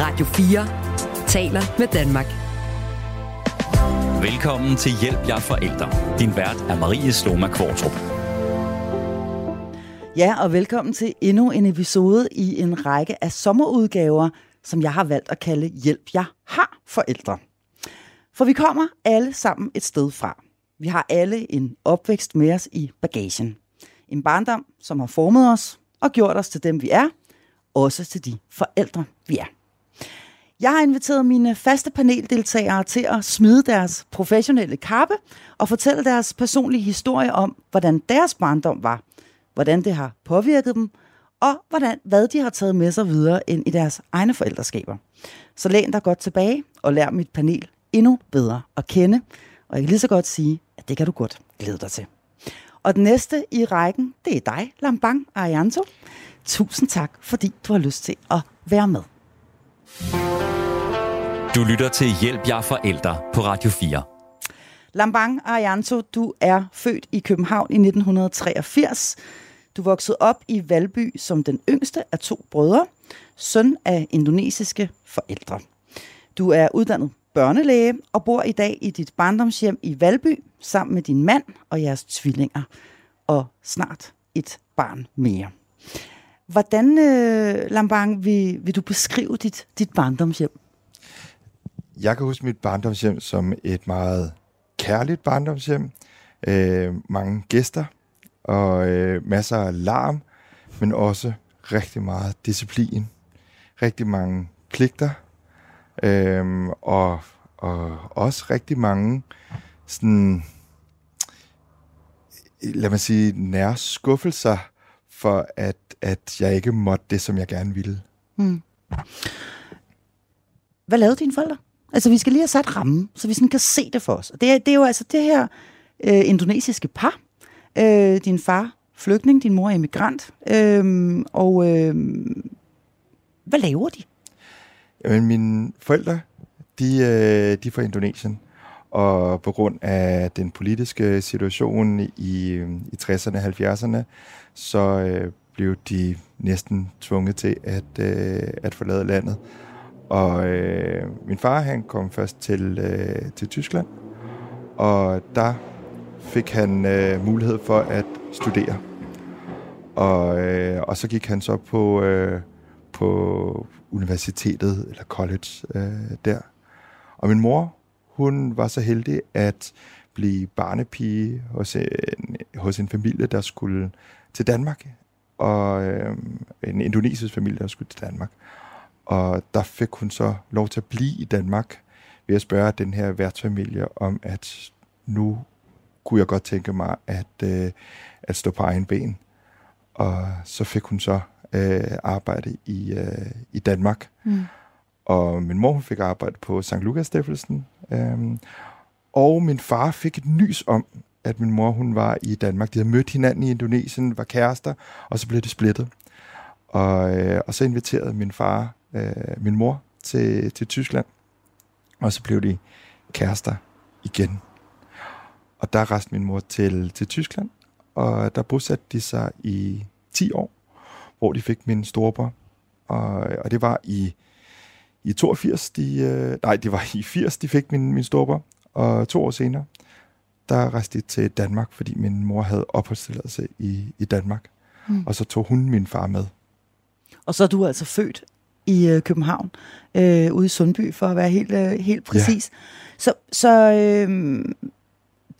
Radio 4 taler med Danmark. Velkommen til Hjælp jer forældre. Din vært er Marie Sloma Kvartrup. Ja, og velkommen til endnu en episode i en række af sommerudgaver, som jeg har valgt at kalde Hjælp jer har forældre. For vi kommer alle sammen et sted fra. Vi har alle en opvækst med os i bagagen. En barndom, som har formet os og gjort os til dem, vi er, også til de forældre, vi er. Jeg har inviteret mine faste paneldeltagere til at smide deres professionelle kappe og fortælle deres personlige historie om, hvordan deres barndom var, hvordan det har påvirket dem, og hvordan, hvad de har taget med sig videre ind i deres egne forældreskaber. Så læn dig godt tilbage og lær mit panel endnu bedre at kende, og jeg kan lige så godt sige, at det kan du godt glæde dig til. Og den næste i rækken, det er dig, Lambang Arianto. Tusind tak, fordi du har lyst til at være med. Du lytter til Hjælp jer forældre på Radio 4. Lambang Arianto, du er født i København i 1983. Du voksede op i Valby som den yngste af to brødre, søn af indonesiske forældre. Du er uddannet børnelæge og bor i dag i dit barndomshjem i Valby sammen med din mand og jeres tvillinger og snart et barn mere. Hvordan, øh, Lambang, vil, vil du beskrive dit, dit barndomshjem? Jeg kan huske mit barndomshjem som et meget kærligt barndomshjem. Øh, mange gæster og øh, masser af larm, men også rigtig meget disciplin. Rigtig mange pligter. Øh, og, og også rigtig mange sådan, lad mig sige, nære skuffelser for, at, at jeg ikke måtte det, som jeg gerne ville. Hmm. Hvad lavede dine forældre? Altså, vi skal lige have sat rammen, så vi sådan kan se det for os. Det er, det er jo altså det her øh, indonesiske par. Øh, din far flygtning, din mor er immigrant. Øh, og øh, hvad laver de? Jamen, mine forældre, de, øh, de er fra Indonesien. Og på grund af den politiske situation i, i 60'erne og 70'erne, så øh, blev de næsten tvunget til at, øh, at forlade landet. Og øh, min far, han kom først til, øh, til Tyskland, og der fik han øh, mulighed for at studere. Og, øh, og så gik han så på, øh, på universitetet, eller college, øh, der. Og min mor, hun var så heldig at blive barnepige hos en, hos en familie, der skulle til Danmark. Og øh, en indonesisk familie, der skulle til Danmark. Og der fik hun så lov til at blive i Danmark ved at spørge den her værtsfamilie om, at nu kunne jeg godt tænke mig at, øh, at stå på egen ben. Og så fik hun så øh, arbejde i, øh, i Danmark. Mm. Og min mor hun fik arbejde på St. Lukas Stiftelsen. Øh, og min far fik et nys om, at min mor hun var i Danmark. De havde mødt hinanden i Indonesien, var kærester, og så blev det splittet. Og, øh, og så inviterede min far øh, min mor til, til Tyskland, og så blev de kærester igen. Og der rejste min mor til, til Tyskland, og der bosatte de sig i 10 år, hvor de fik min storebror. Og, og det var i, i 82, de, øh, nej, det var i 80, de fik min, min storebror. Og to år senere, der rejste de til Danmark, fordi min mor havde opholdstilladelse i, i Danmark. Mm. Og så tog hun min far med. Og så er du altså født i øh, København, øh, ude i Sundby, for at være helt, øh, helt præcis. Ja. Så, så øh,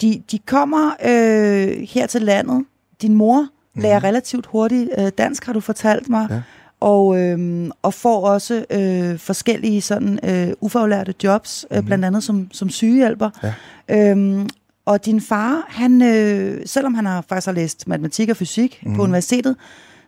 de, de kommer øh, her til landet. Din mor mm. lærer relativt hurtigt øh, dansk, har du fortalt mig. Ja. Og, øh, og får også øh, forskellige sådan øh, ufaglærte jobs, øh, mm. blandt andet som, som sygehjælper. Ja. Øhm, og din far, han, øh, selvom han har faktisk har læst matematik og fysik mm. på universitetet,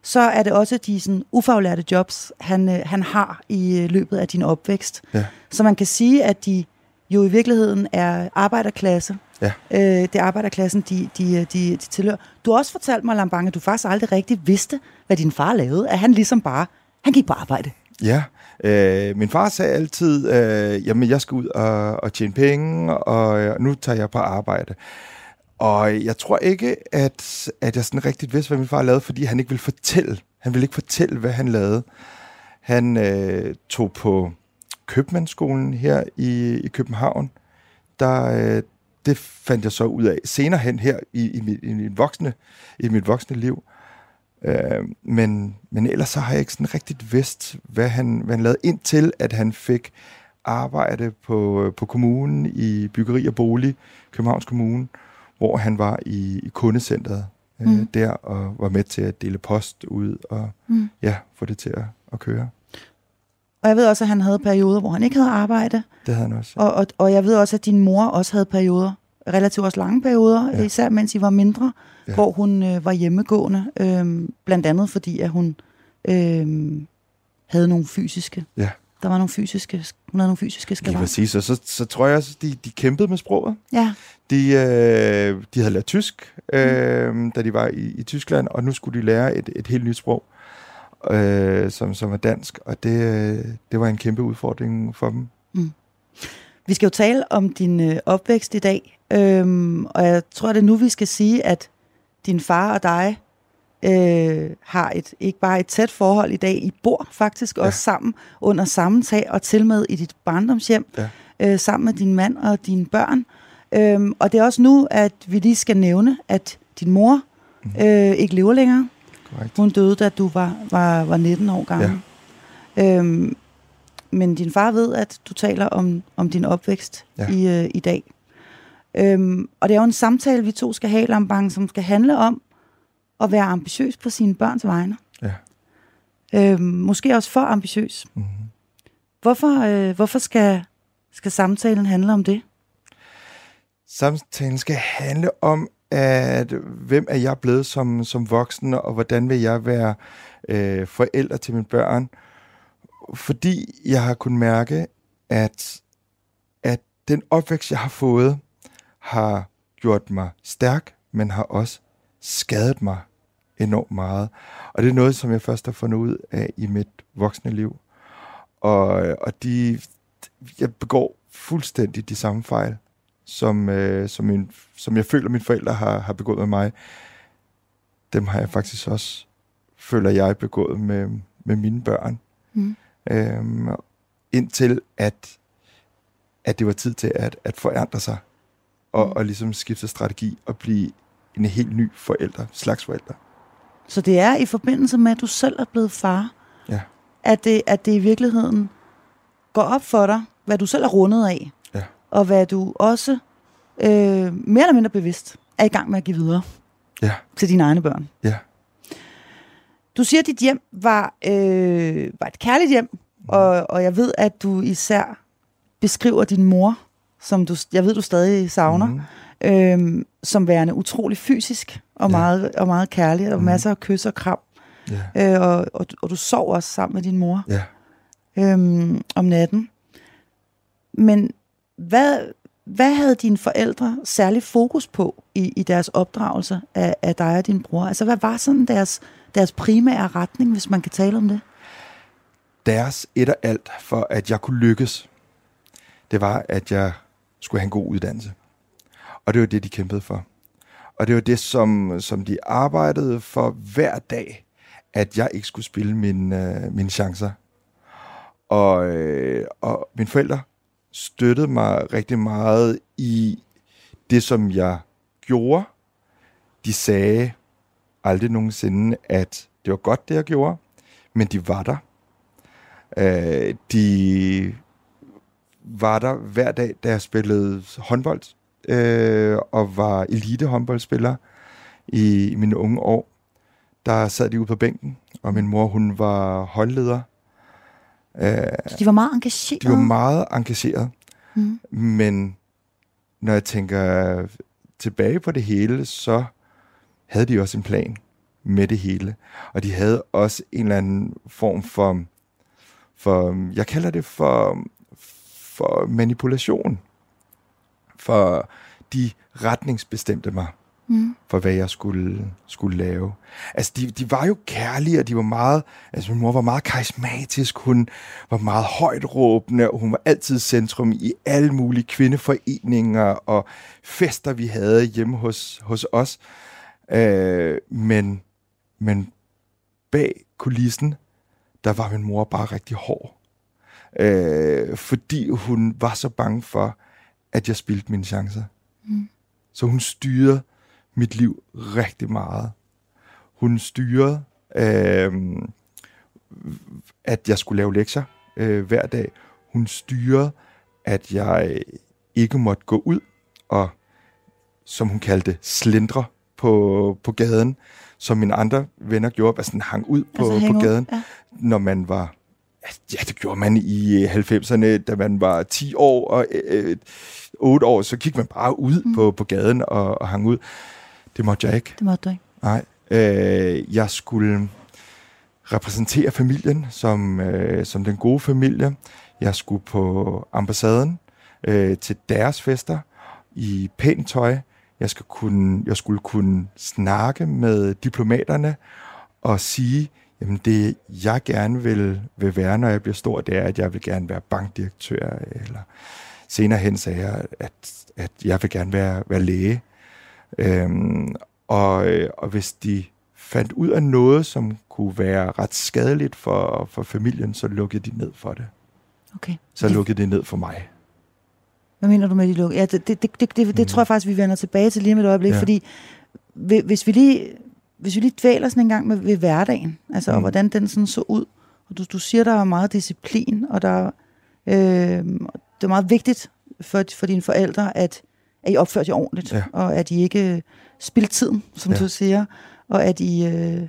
så er det også de sådan, ufaglærte jobs, han, øh, han har i øh, løbet af din opvækst. Ja. Så man kan sige, at de jo i virkeligheden er arbejderklasse. Ja. Øh, det er arbejderklassen, de, de, de, de tilhører. Du har også fortalt mig, Lambange, at du faktisk aldrig rigtig vidste, hvad din far lavede. At han ligesom bare, han gik på arbejde. Ja, øh, min far sagde altid, øh, jamen jeg skal ud og, og tjene penge, og øh, nu tager jeg på arbejde. Og jeg tror ikke, at, at jeg sådan rigtigt vidste, hvad min far lavede, fordi han ikke ville fortælle. Han ville ikke fortælle, hvad han lavede. Han øh, tog på købmandsskolen her i, i København. Der, øh, det fandt jeg så ud af senere hen her i, i, mit, i, mit, voksne, i mit voksne liv. Øh, men, men ellers så har jeg ikke sådan rigtigt vidst, hvad han, hvad han lavede indtil, at han fik arbejde på, på kommunen i byggeri og bolig, Københavns Kommune, hvor han var i, i kundecentret øh, mm. der og var med til at dele post ud og mm. ja, få det til at, at køre. Og jeg ved også, at han havde perioder, hvor han ikke havde arbejde. Det havde han også. Og, og, og jeg ved også, at din mor også havde perioder, relativt også lange perioder, ja. især mens I var mindre, ja. hvor hun øh, var hjemmegående. Øh, blandt andet fordi, at hun øh, havde nogle fysiske ja der var nogle fysiske, hun havde nogle fysiske skavanker. Lige præcis, og så, så tror jeg også, de, de kæmpede med sproget. Ja. De, øh, de havde lært tysk, øh, mm. da de var i, i Tyskland, og nu skulle de lære et, et helt nyt sprog, øh, som, som er dansk, og det, det var en kæmpe udfordring for dem. Mm. Vi skal jo tale om din øh, opvækst i dag, øh, og jeg tror, det er nu, vi skal sige, at din far og dig øh, har et ikke bare et tæt forhold i dag, I bor faktisk ja. også sammen under samme tag, og til med i dit barndomshjem, ja. øh, sammen med din mand og dine børn. Øhm, og det er også nu, at vi lige skal nævne, at din mor mm. øh, ikke lever længere. Correct. Hun døde, da du var, var, var 19 år gammel. Ja. Øhm, men din far ved, at du taler om, om din opvækst ja. i, øh, i dag. Øhm, og det er jo en samtale, vi to skal have, Lambang, som skal handle om, at være ambitiøs på sine børns vegne. Ja. Øhm, måske også for ambitiøs. Mm-hmm. Hvorfor, øh, hvorfor skal, skal samtalen handle om det? Samtalen skal handle om, at hvem er jeg blevet som, som voksen, og hvordan vil jeg være øh, forældre til mine børn. Fordi jeg har kunnet mærke, at, at den opvækst, jeg har fået, har gjort mig stærk, men har også skadet mig enormt meget. Og det er noget, som jeg først har fundet ud af i mit voksne liv. Og, og de, jeg begår fuldstændig de samme fejl, som, øh, som, min, som jeg føler, mine forældre har, har begået med mig. Dem har jeg faktisk også, føler jeg, begået med, med mine børn. Mm. Øhm, indtil at, at det var tid til at, at forandre sig. Og, mm. og ligesom skifte strategi og blive en helt ny forælder, slags forælder. Så det er i forbindelse med, at du selv er blevet far, ja. at, det, at det i virkeligheden går op for dig, hvad du selv er rundet af, ja. og hvad du også øh, mere eller mindre bevidst er i gang med at give videre ja. til dine egne børn. Ja. Du siger, at dit hjem var, øh, var et kærligt hjem, mm. og, og jeg ved, at du især beskriver din mor, som du, jeg ved, du stadig savner, mm. øh, som værende utrolig fysisk og, ja. meget, og meget kærlig, og mm. masser af kys og kram. Ja. Øh, og, og, og du sov også sammen med din mor ja. øhm, om natten. Men hvad, hvad havde dine forældre særlig fokus på i, i deres opdragelse af, af dig og din bror? Altså, hvad var sådan deres, deres primære retning, hvis man kan tale om det? Deres et og alt for, at jeg kunne lykkes, det var, at jeg skulle have en god uddannelse. Og det var det, de kæmpede for. Og det var det, som, som de arbejdede for hver dag, at jeg ikke skulle spille min, øh, mine chancer. Og, øh, og mine forældre støttede mig rigtig meget i det, som jeg gjorde. De sagde aldrig nogensinde, at det var godt, det jeg gjorde, men de var der. Øh, de var der hver dag, da jeg spillede håndbold øh, og var elite håndboldspiller i, i mine unge år. Der sad de ude på bænken, og min mor, hun var holdleder. Øh, Så de var meget engagerede? De var meget engagerede. Mm. Men når jeg tænker tilbage på det hele, så havde de også en plan med det hele. Og de havde også en eller anden form for, for jeg kalder det for, for manipulation for de retningsbestemte mig mm. for, hvad jeg skulle, skulle lave. Altså, de, de var jo kærlige, og de var meget... Altså, min mor var meget karismatisk, hun var meget højt råbende, og hun var altid centrum i alle mulige kvindeforeninger og fester, vi havde hjemme hos, hos os. Øh, men, men bag kulissen, der var min mor bare rigtig hård. Øh, fordi hun var så bange for, at jeg spildte mine chancer. Mm. Så hun styrede mit liv rigtig meget. Hun styrede, øh, at jeg skulle lave lektier øh, hver dag. Hun styrede, at jeg ikke måtte gå ud og, som hun kaldte, slindre på, på gaden, som mine andre venner gjorde, altså sådan hang ud på, altså, på gaden, ja. når man var Ja, det gjorde man i 90'erne, øh, da man var 10 år og øh, 8 år, så gik man bare ud mm. på, på gaden og, og hang ud. Det måtte jeg ikke. Det måtte du ikke. Nej. Øh, jeg skulle repræsentere familien som, øh, som den gode familie. Jeg skulle på ambassaden øh, til deres fester i pænt tøj. Jeg, skal kunne, jeg skulle kunne snakke med diplomaterne og sige, jamen det jeg gerne vil, vil være, når jeg bliver stor, det er, at jeg vil gerne være bankdirektør, eller senere hen sagde jeg, at, at jeg vil gerne være, være læge. Øhm, og, og hvis de fandt ud af noget, som kunne være ret skadeligt for, for familien, så lukkede de ned for det. Okay. Så lukkede de ned for mig. Hvad mener du med, de lukkede? Ja, det, det, det, det, det, det mm. tror jeg faktisk, vi vender tilbage til lige med et øjeblik, ja. fordi hvis vi lige hvis vi lige dvæler sådan en gang med ved hverdagen, altså mm. og hvordan den sådan så ud, og du, du siger, der er meget disciplin, og der øh, det er meget vigtigt for, for dine forældre, at, at I opfører jer ordentligt, ja. og at I ikke spilder tiden, som ja. du siger, og at I øh,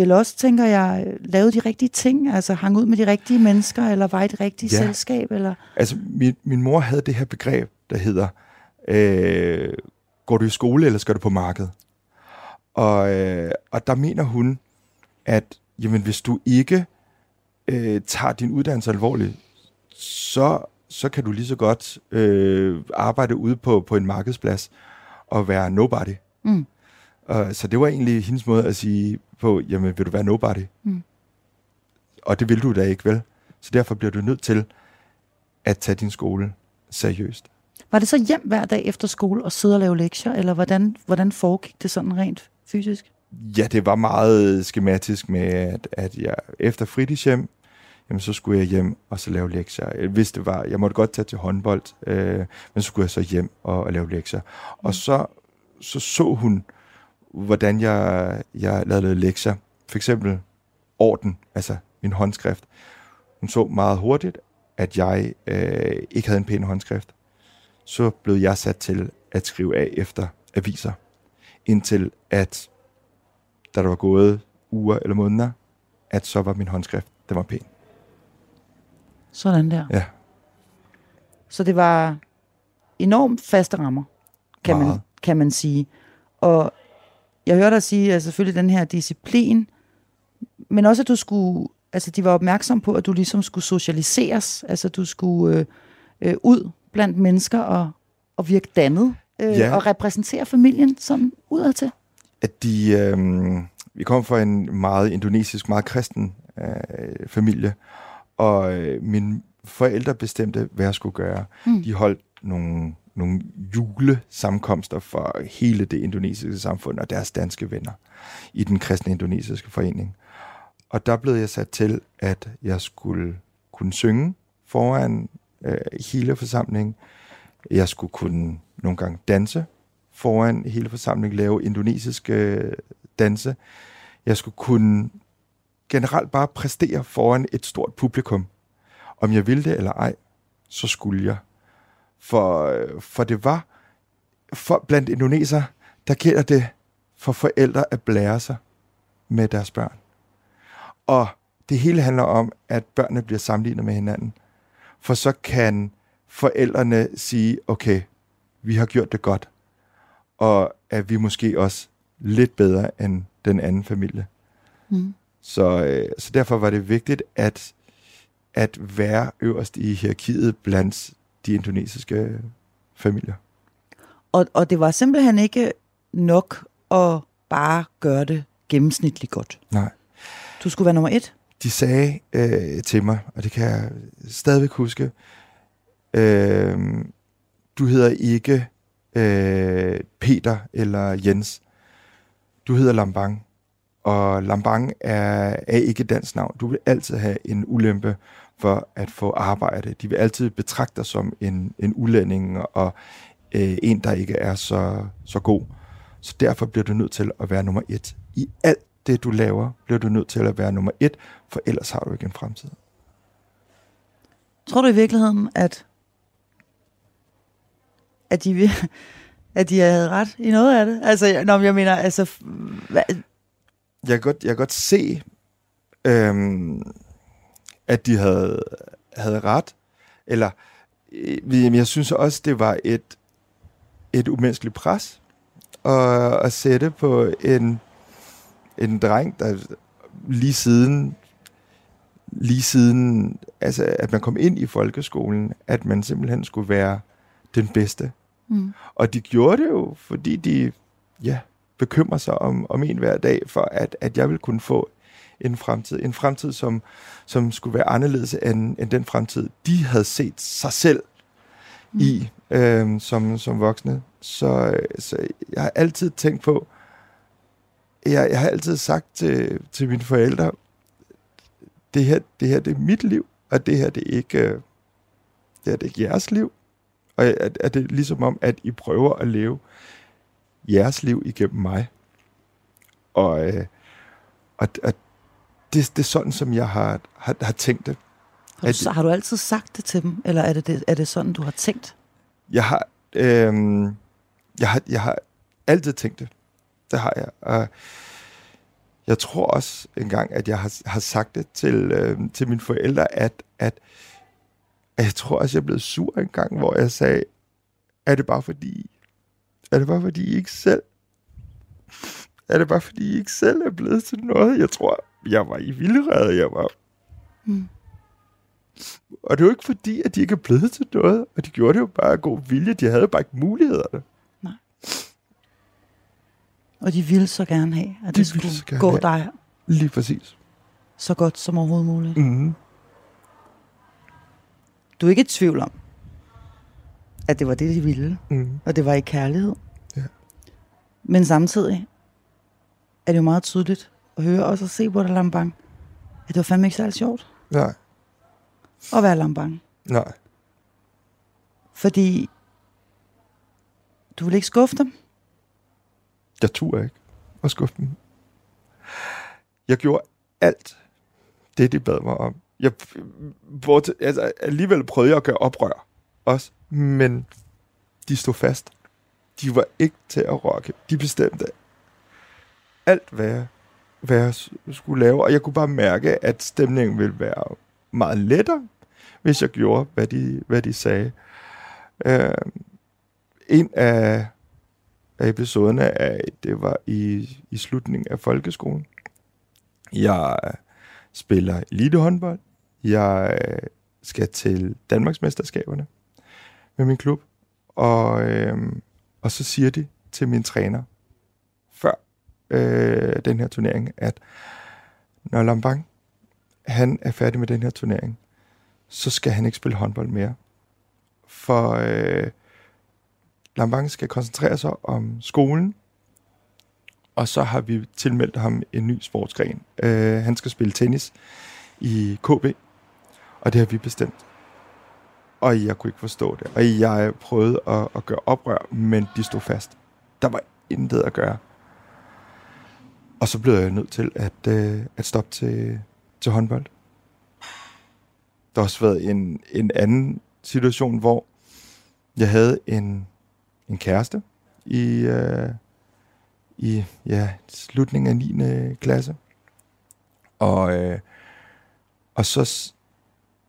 vel også, tænker jeg, lavede de rigtige ting, altså hang ud med de rigtige mennesker, eller var i det rigtige ja. selskab? Eller? Altså, min, min mor havde det her begreb, der hedder, øh, går du i skole, eller skal du på markedet? Og, øh, og der mener hun, at jamen, hvis du ikke øh, tager din uddannelse alvorligt, så, så kan du lige så godt øh, arbejde ude på, på en markedsplads og være nobody. Mm. Og, så det var egentlig hendes måde at sige på, jamen vil du være nobody? Mm. Og det vil du da ikke, vel? Så derfor bliver du nødt til at tage din skole seriøst. Var det så hjem hver dag efter skole og sidde og lave lektier, eller hvordan, hvordan foregik det sådan rent fysisk? Ja, det var meget skematisk med, at, at jeg efter fritidshjem, jamen så skulle jeg hjem og så lave lektier. Hvis det var, jeg måtte godt tage til håndbold, øh, men så skulle jeg så hjem og, og lave lektier. Mm. Og så, så så hun, hvordan jeg, jeg lavede lektier. For eksempel orden, altså min håndskrift. Hun så meget hurtigt, at jeg øh, ikke havde en pæn håndskrift. Så blev jeg sat til at skrive af efter aviser indtil at, da der var gået uger eller måneder, at så var min håndskrift, den var pæn. Sådan der. Ja. Så det var enormt faste rammer, kan, man, kan man sige. Og jeg hørte dig sige, at selvfølgelig den her disciplin, men også at du skulle, altså de var opmærksom på, at du ligesom skulle socialiseres, altså du skulle øh, øh, ud blandt mennesker og, og virke dannet øh, ja. og repræsentere familien sådan udadtil? At de, øh, vi kom fra en meget indonesisk, meget kristen øh, familie, og øh, mine forældre bestemte, hvad jeg skulle gøre. Mm. De holdt nogle, nogle julesamkomster for hele det indonesiske samfund og deres danske venner i den kristne indonesiske forening. Og der blev jeg sat til, at jeg skulle kunne synge foran øh, hele forsamlingen. Jeg skulle kunne nogle gange danse foran hele forsamlingen, lave indonesiske øh, danse. Jeg skulle kunne generelt bare præstere foran et stort publikum. Om jeg ville det eller ej, så skulle jeg. For, for det var, for blandt indoneser, der gælder det for forældre at blære sig med deres børn. Og det hele handler om, at børnene bliver sammenlignet med hinanden. For så kan forældrene sige, okay, vi har gjort det godt, og at vi måske også lidt bedre end den anden familie. Mm. Så, øh, så derfor var det vigtigt at, at være øverst i hierarkiet blandt de indonesiske familier. Og, og det var simpelthen ikke nok at bare gøre det gennemsnitligt godt. Nej. Du skulle være nummer et? De sagde øh, til mig, og det kan jeg stadigvæk huske, øh, du hedder ikke øh, Peter eller Jens. Du hedder Lambang. og Lambang er, er ikke et dansk navn. Du vil altid have en ulempe for at få arbejde. De vil altid betragte dig som en, en udlænding og øh, en, der ikke er så, så god. Så derfor bliver du nødt til at være nummer et. I alt det, du laver, bliver du nødt til at være nummer et, for ellers har du ikke en fremtid. Tror du i virkeligheden, at, at, de, at de havde ret i noget af det? Altså, når jeg mener, altså, hvad, Jeg kan godt, jeg kan godt se, øhm, at de havde, havde ret. Eller, øh, jeg synes også, det var et, et umenneskeligt pres at, at sætte på en, en dreng, der lige siden, lige siden, altså at man kom ind i folkeskolen, at man simpelthen skulle være den bedste. Mm. Og de gjorde det jo, fordi de ja, bekymrer sig om, om en hver dag, for at, at jeg vil kunne få en fremtid. En fremtid, som, som skulle være anderledes end, end den fremtid, de havde set sig selv mm. i øh, som, som voksne. Så, så jeg har altid tænkt på, jeg, jeg har altid sagt til, til mine forældre, det her, det her det er mit liv, og det her det er ikke, øh, det her, det er ikke jeres liv. Og at, at det er ligesom om, at I prøver at leve jeres liv igennem mig. Og, øh, og, og det, det er sådan, som jeg har, har, har tænkt det. har, At- du, har du altid sagt det til dem, eller er det, det, er det sådan, du har tænkt? Jeg har, øh, jeg har, jeg har altid tænkt det. Det har jeg. Og jeg tror også engang, at jeg har, har sagt det til, øh, til mine forældre, at, at, at jeg tror også, jeg er blevet sur en gang, hvor jeg sagde, er det bare fordi, er det bare fordi I ikke selv, er det bare fordi I ikke selv er blevet til noget? Jeg tror, jeg var i vildrede, jeg var. Mm. Og det er jo ikke fordi, at de ikke er blevet til noget, og de gjorde det jo bare af god vilje. De havde bare ikke mulighederne. Og de ville så gerne have, at De det skulle så gå have. dig Lige præcis. så godt som overhovedet muligt. Mm. Du er ikke i tvivl om, at det var det, de ville, Mm. og det var i kærlighed. Ja. Men samtidig er det jo meget tydeligt at høre også at se på dig, Lambang, at det var fandme ikke særlig sjovt Nej, at være Lambang. nej. Fordi du vil ikke skuffe dem. Jeg turde ikke at skuffe dem. Jeg gjorde alt det, de bad mig om. Jeg, bort, altså, alligevel prøvede jeg at gøre oprør også, men de stod fast. De var ikke til at rokke. De bestemte alt, hvad jeg, hvad jeg skulle lave, og jeg kunne bare mærke, at stemningen ville være meget lettere, hvis jeg gjorde, hvad de, hvad de sagde. Øh, en af, af episoderne af, det var i, i slutningen af folkeskolen. Jeg spiller elitehåndbold. Jeg øh, skal til Danmarksmesterskaberne med min klub. Og, øh, og så siger de til min træner, øh, den her turnering, at når Lambang han er færdig med den her turnering, så skal han ikke spille håndbold mere. For øh, Lambang skal koncentrere sig om skolen, og så har vi tilmeldt ham en ny sportsgren. Øh, han skal spille tennis i KB, og det har vi bestemt. Og jeg kunne ikke forstå det. Og jeg prøvede at, at gøre oprør, men de stod fast. Der var intet at gøre. Og så blev jeg nødt til at, øh, at stoppe til, til håndbold. Der har også været en, en anden situation, hvor jeg havde en, en kæreste i, øh, i ja, slutningen af 9. klasse. Og, øh, og så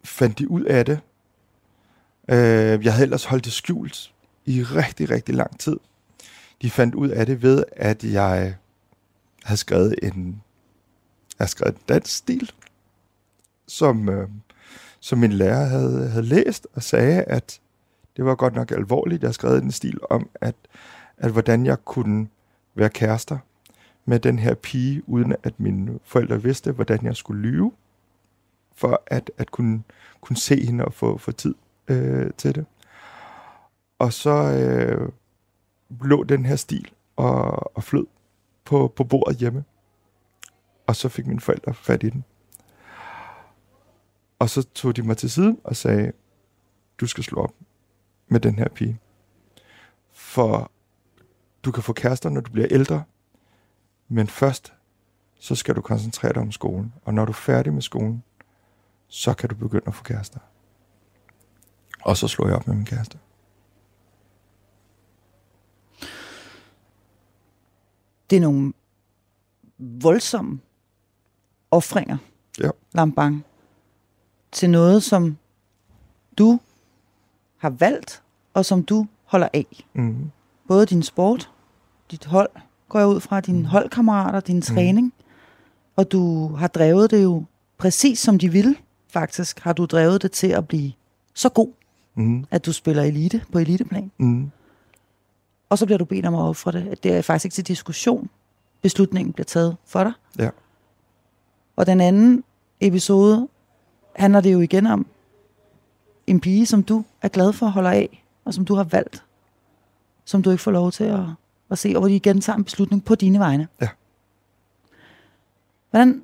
fandt de ud af det. Øh, jeg havde ellers holdt det skjult i rigtig, rigtig lang tid. De fandt ud af det ved, at jeg har skrevet en, jeg skrevet en dansk stil, som, øh, som min lærer havde, havde læst og sagde, at det var godt nok alvorligt. Jeg skrev skrevet en stil om, at, at hvordan jeg kunne være kærester med den her pige, uden at mine forældre vidste, hvordan jeg skulle lyve, for at, at kunne, kunne se hende og få, få tid øh, til det. Og så øh, lå den her stil og, og flød på, på bordet hjemme. Og så fik mine forældre fat i den. Og så tog de mig til side og sagde, du skal slå op med den her pige. For du kan få kærester, når du bliver ældre, men først, så skal du koncentrere dig om skolen. Og når du er færdig med skolen, så kan du begynde at få kærester. Og så slog jeg op med min kæreste. Det er nogle voldsomme offringer, Ja. Lambang, til noget, som du har valgt, og som du holder af. Mm. Både din sport, dit hold, går jeg ud fra, dine holdkammerater, din træning, og du har drevet det jo præcis som de ville, faktisk, har du drevet det til at blive så god, Mm. at du spiller elite på eliteplan. Mm. Og så bliver du bedt om at ofre det. Det er faktisk ikke til diskussion. Beslutningen bliver taget for dig. Ja. Og den anden episode handler det jo igen om en pige, som du er glad for at holde af, og som du har valgt, som du ikke får lov til at, at se, og hvor de igen tager en beslutning på dine vegne. Ja. Hvordan...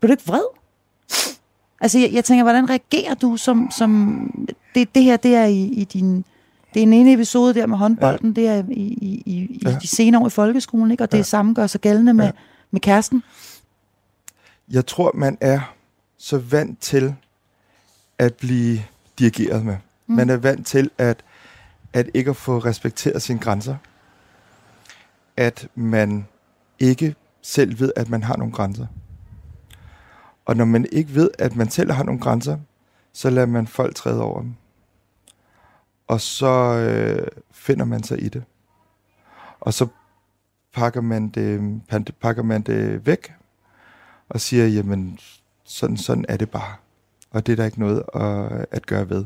Bliver du ikke vred? Altså, jeg, jeg tænker, hvordan reagerer du som... som det, det her, det er i, i din... Det er en ene episode der med håndbolden, ja. det er i, i, i, i Ja. de senere år i folkeskolen, ikke? og det Ja. samme gør sig gældende med, Ja. med kæresten. Jeg tror, man er så vant til at blive dirigeret med. Mm. Man er vant til at, at ikke at få respekteret sine grænser. At man ikke selv ved, at man har nogle grænser. Og når man ikke ved, at man selv har nogle grænser, så lader man folk træde over dem. Og så øh, finder man sig i det. Og så pakker man det, pakker man det væk, og siger, jamen, sådan, sådan er det bare. Og det er der ikke noget at, at gøre ved.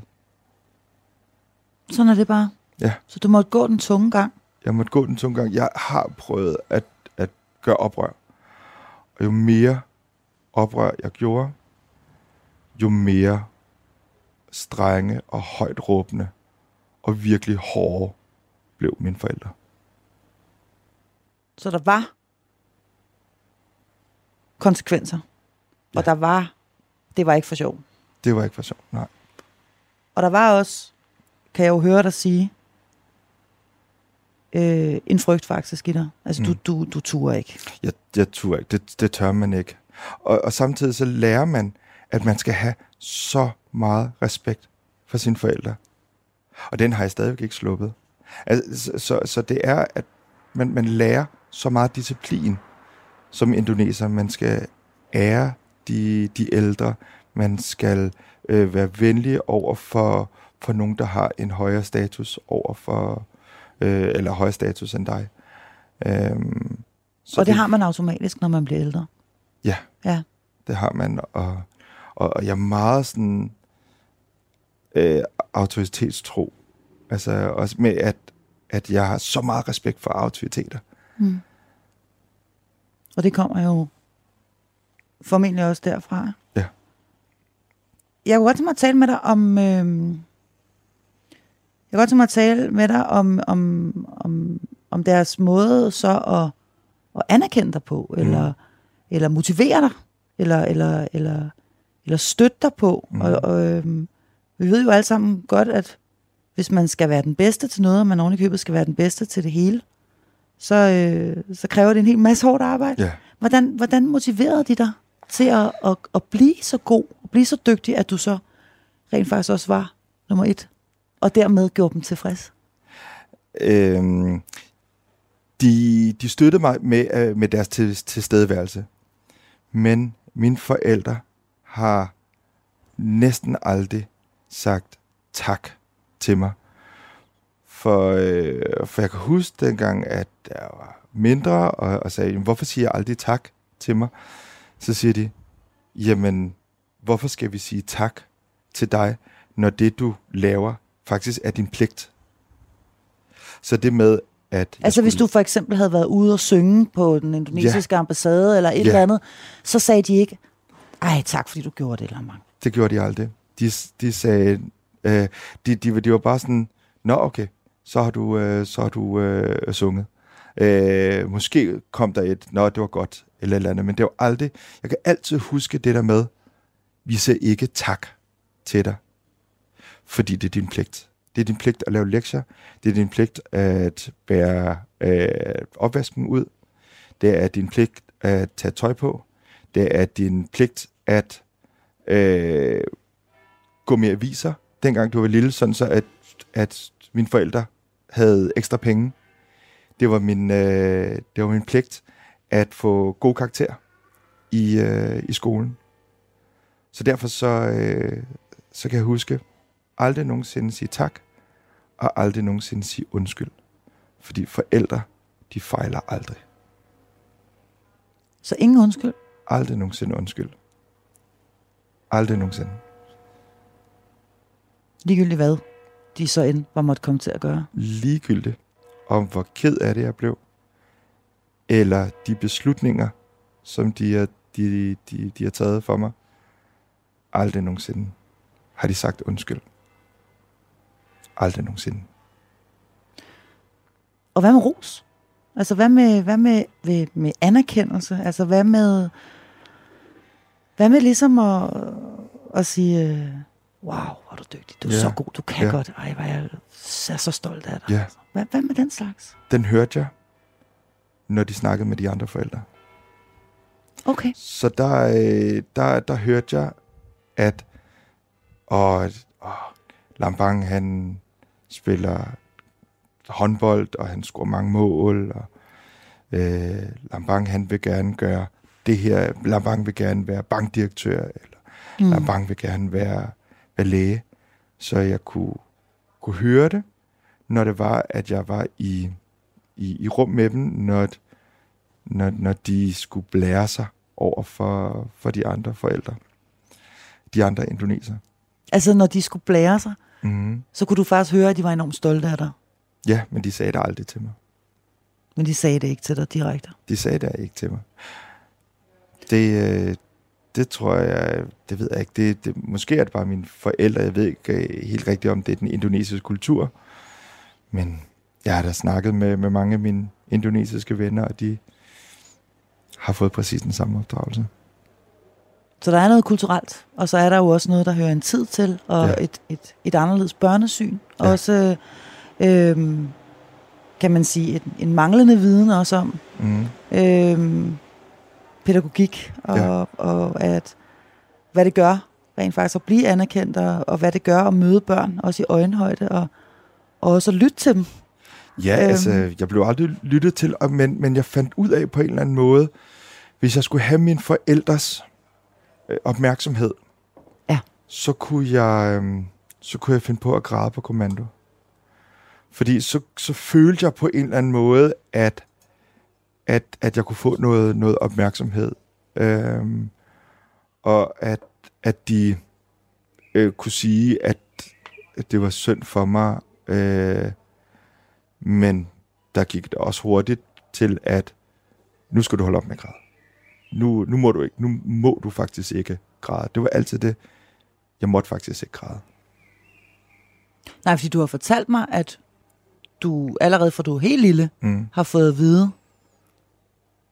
Sådan er det bare. Ja. Så du måtte gå den tunge gang. Jeg måtte gå den tunge gang. Jeg har prøvet at, at gøre oprør. Og jo mere oprør jeg gjorde, jo mere strenge og højt råbende og virkelig hårde blev mine forældre. Så der var konsekvenser. Ja. Og der var, det var ikke for sjov. Det var ikke for sjovt, nej. Og der var også, kan jeg jo høre dig sige, øh, en frygt faktisk i dig. Altså, mm. Du, du, du turer ikke. Jeg, jeg tør ikke. Det, det tør man ikke. Og, og samtidig så lærer man, at man skal have så meget respekt for sine forældre. Og den har jeg stadigvæk ikke sluppet. Altså, så, så, det er, at man, man lærer så meget disciplin som indoneser. Man skal ære de, de ældre. Man skal øh, være venlig over for, for nogen, der har en højere status over for, øh, eller højere status end dig. Øhm, så og det, det har man automatisk, når man bliver ældre. Ja. Ja. Det har man, og, og, og jeg er meget sådan øh, autoritetstro. Altså også med, at, at jeg har så meget respekt for autoriteter. Mm. Og det kommer jo formentlig også derfra. Ja. Jeg kunne godt tænke mig at tale med dig om... Øh, jeg kunne godt tænke mig at tale med dig om, om, om, om deres måde så at, at anerkende dig på, mm. eller, eller motivere dig, eller, eller, eller, eller støtte dig på. Mm. Og, og øhm, vi ved jo alle sammen godt, at hvis man skal være den bedste til noget, og man oven i købet skal være den bedste til det hele, så, øh, så kræver det en hel masse hårdt arbejde. Ja. Hvordan, hvordan motiverede de dig til at, at, at blive så god, og blive så dygtig, at du så rent faktisk også var nummer et, og dermed gjorde dem tilfreds? Øhm, de, de støttede mig med, øh, med deres til, tilstedeværelse. Men mine forældre har næsten aldrig sagt tak til mig. For, øh, for jeg kan huske dengang, at jeg var mindre, og, og sagde, "Jamen, hvorfor siger jeg aldrig tak til mig? Så siger de, jamen, hvorfor skal vi sige tak til dig, når det du laver faktisk er din pligt? Så det med, at... Altså hvis skulle- du for eksempel havde været ude og synge på den indonesiske ja. ambassade, eller et Ja. eller andet, så sagde de ikke, ej tak fordi du gjorde det, Lamang. Det gjorde de aldrig. De, de sagde, øh, de, de, de var bare sådan, nå okay, så har du, øh, så har du øh, sunget. Øh, måske kom der et, nå, det var godt, eller eller andet, men det var aldrig, jeg kan altid huske det der med, vi siger ikke tak til dig, fordi det er din pligt. Det er din pligt at lave lektier. Det er din pligt at bære øh, opvasken ud. Det er din pligt at tage tøj på. Det er din pligt at øh, gå med aviser, dengang du var lille, sådan så at, at mine forældre havde ekstra penge. Det var min, øh, det var min pligt at få god karakter i, øh, i skolen. Så derfor så, øh, så kan jeg huske, aldrig nogensinde sige tak, og aldrig nogensinde sige undskyld. Fordi forældre, de fejler aldrig. Så ingen undskyld? Aldrig nogensinde undskyld. Aldrig nogensinde. Ligegyldigt hvad de så end var måtte komme til at gøre. Ligegyldigt om hvor ked af det jeg blev, eller de beslutninger, som de, er, de, de, de har taget for mig, aldrig nogensinde har de sagt undskyld. Aldrig nogensinde. Og hvad med ros? Altså hvad med, hvad med, med, med anerkendelse? Altså hvad med, hvad med ligesom at, at sige, øh, wow, hvor er du dygtig, du er Ja. så god, du kan Ja. godt, ej, hvor jeg er så stolt af dig. Ja. Hvad, hvad med den slags? Den hørte jeg, når de snakkede med de andre forældre. Okay. Så der, øh, der, der hørte jeg, at og, og Lambang, han spiller håndbold, og han scorer mange mål, og øh, Lambang, han vil gerne gøre det her. Lambang vil gerne være bankdirektør, eller mm. Lambang vil gerne være, være læge. Så jeg kunne, kunne høre det, når det var, at jeg var i, i, i rum med dem, når, når, når de skulle blære sig over for, for de andre forældre. De andre indoneser. Altså når de skulle blære sig, Mm. så kunne du faktisk høre, at de var enormt stolte af dig. Ja, men de sagde det aldrig til mig. Men de sagde det ikke til dig direkte. De sagde det ikke til mig. Det, øh, det tror jeg, det ved jeg ikke. Det, det, måske er det bare mine forældre. Jeg ved ikke øh, helt rigtigt, om det er den indonesiske kultur. Men jeg har da snakket med, med mange af mine indonesiske venner, og de har fået præcis den samme opdragelse. Så der er noget kulturelt, og så er der jo også noget, der hører en tid til, og Ja. et, et, et anderledes børnesyn. Ja. Også, øhm, kan man sige, en, en manglende viden også om Mm. øhm, pædagogik, og, Ja. og at, hvad det gør rent faktisk at blive anerkendt, og, og hvad det gør at møde børn, også i øjenhøjde, og, og også at lytte til dem. Ja, øhm. Øhm. altså, jeg blev aldrig lyttet til, men, men jeg fandt ud af på en eller anden måde, hvis jeg skulle have mine forældres øh, opmærksomhed, Ja. så kunne jeg øh, så kunne jeg finde på at græde på kommando. Fordi så, så følte jeg på en eller anden måde, at, at, at jeg kunne få noget, noget opmærksomhed. Øhm, og at, at de øh, kunne sige, at, at det var synd for mig. Øh, men der gik det også hurtigt til, at nu skal du holde op med at græde. Nu, nu må du ikke. Nu må du faktisk ikke græde. Det var altid det. Jeg måtte faktisk ikke græde. Nej, fordi du har fortalt mig, at du allerede fra du er helt lille, Mm. har fået at vide,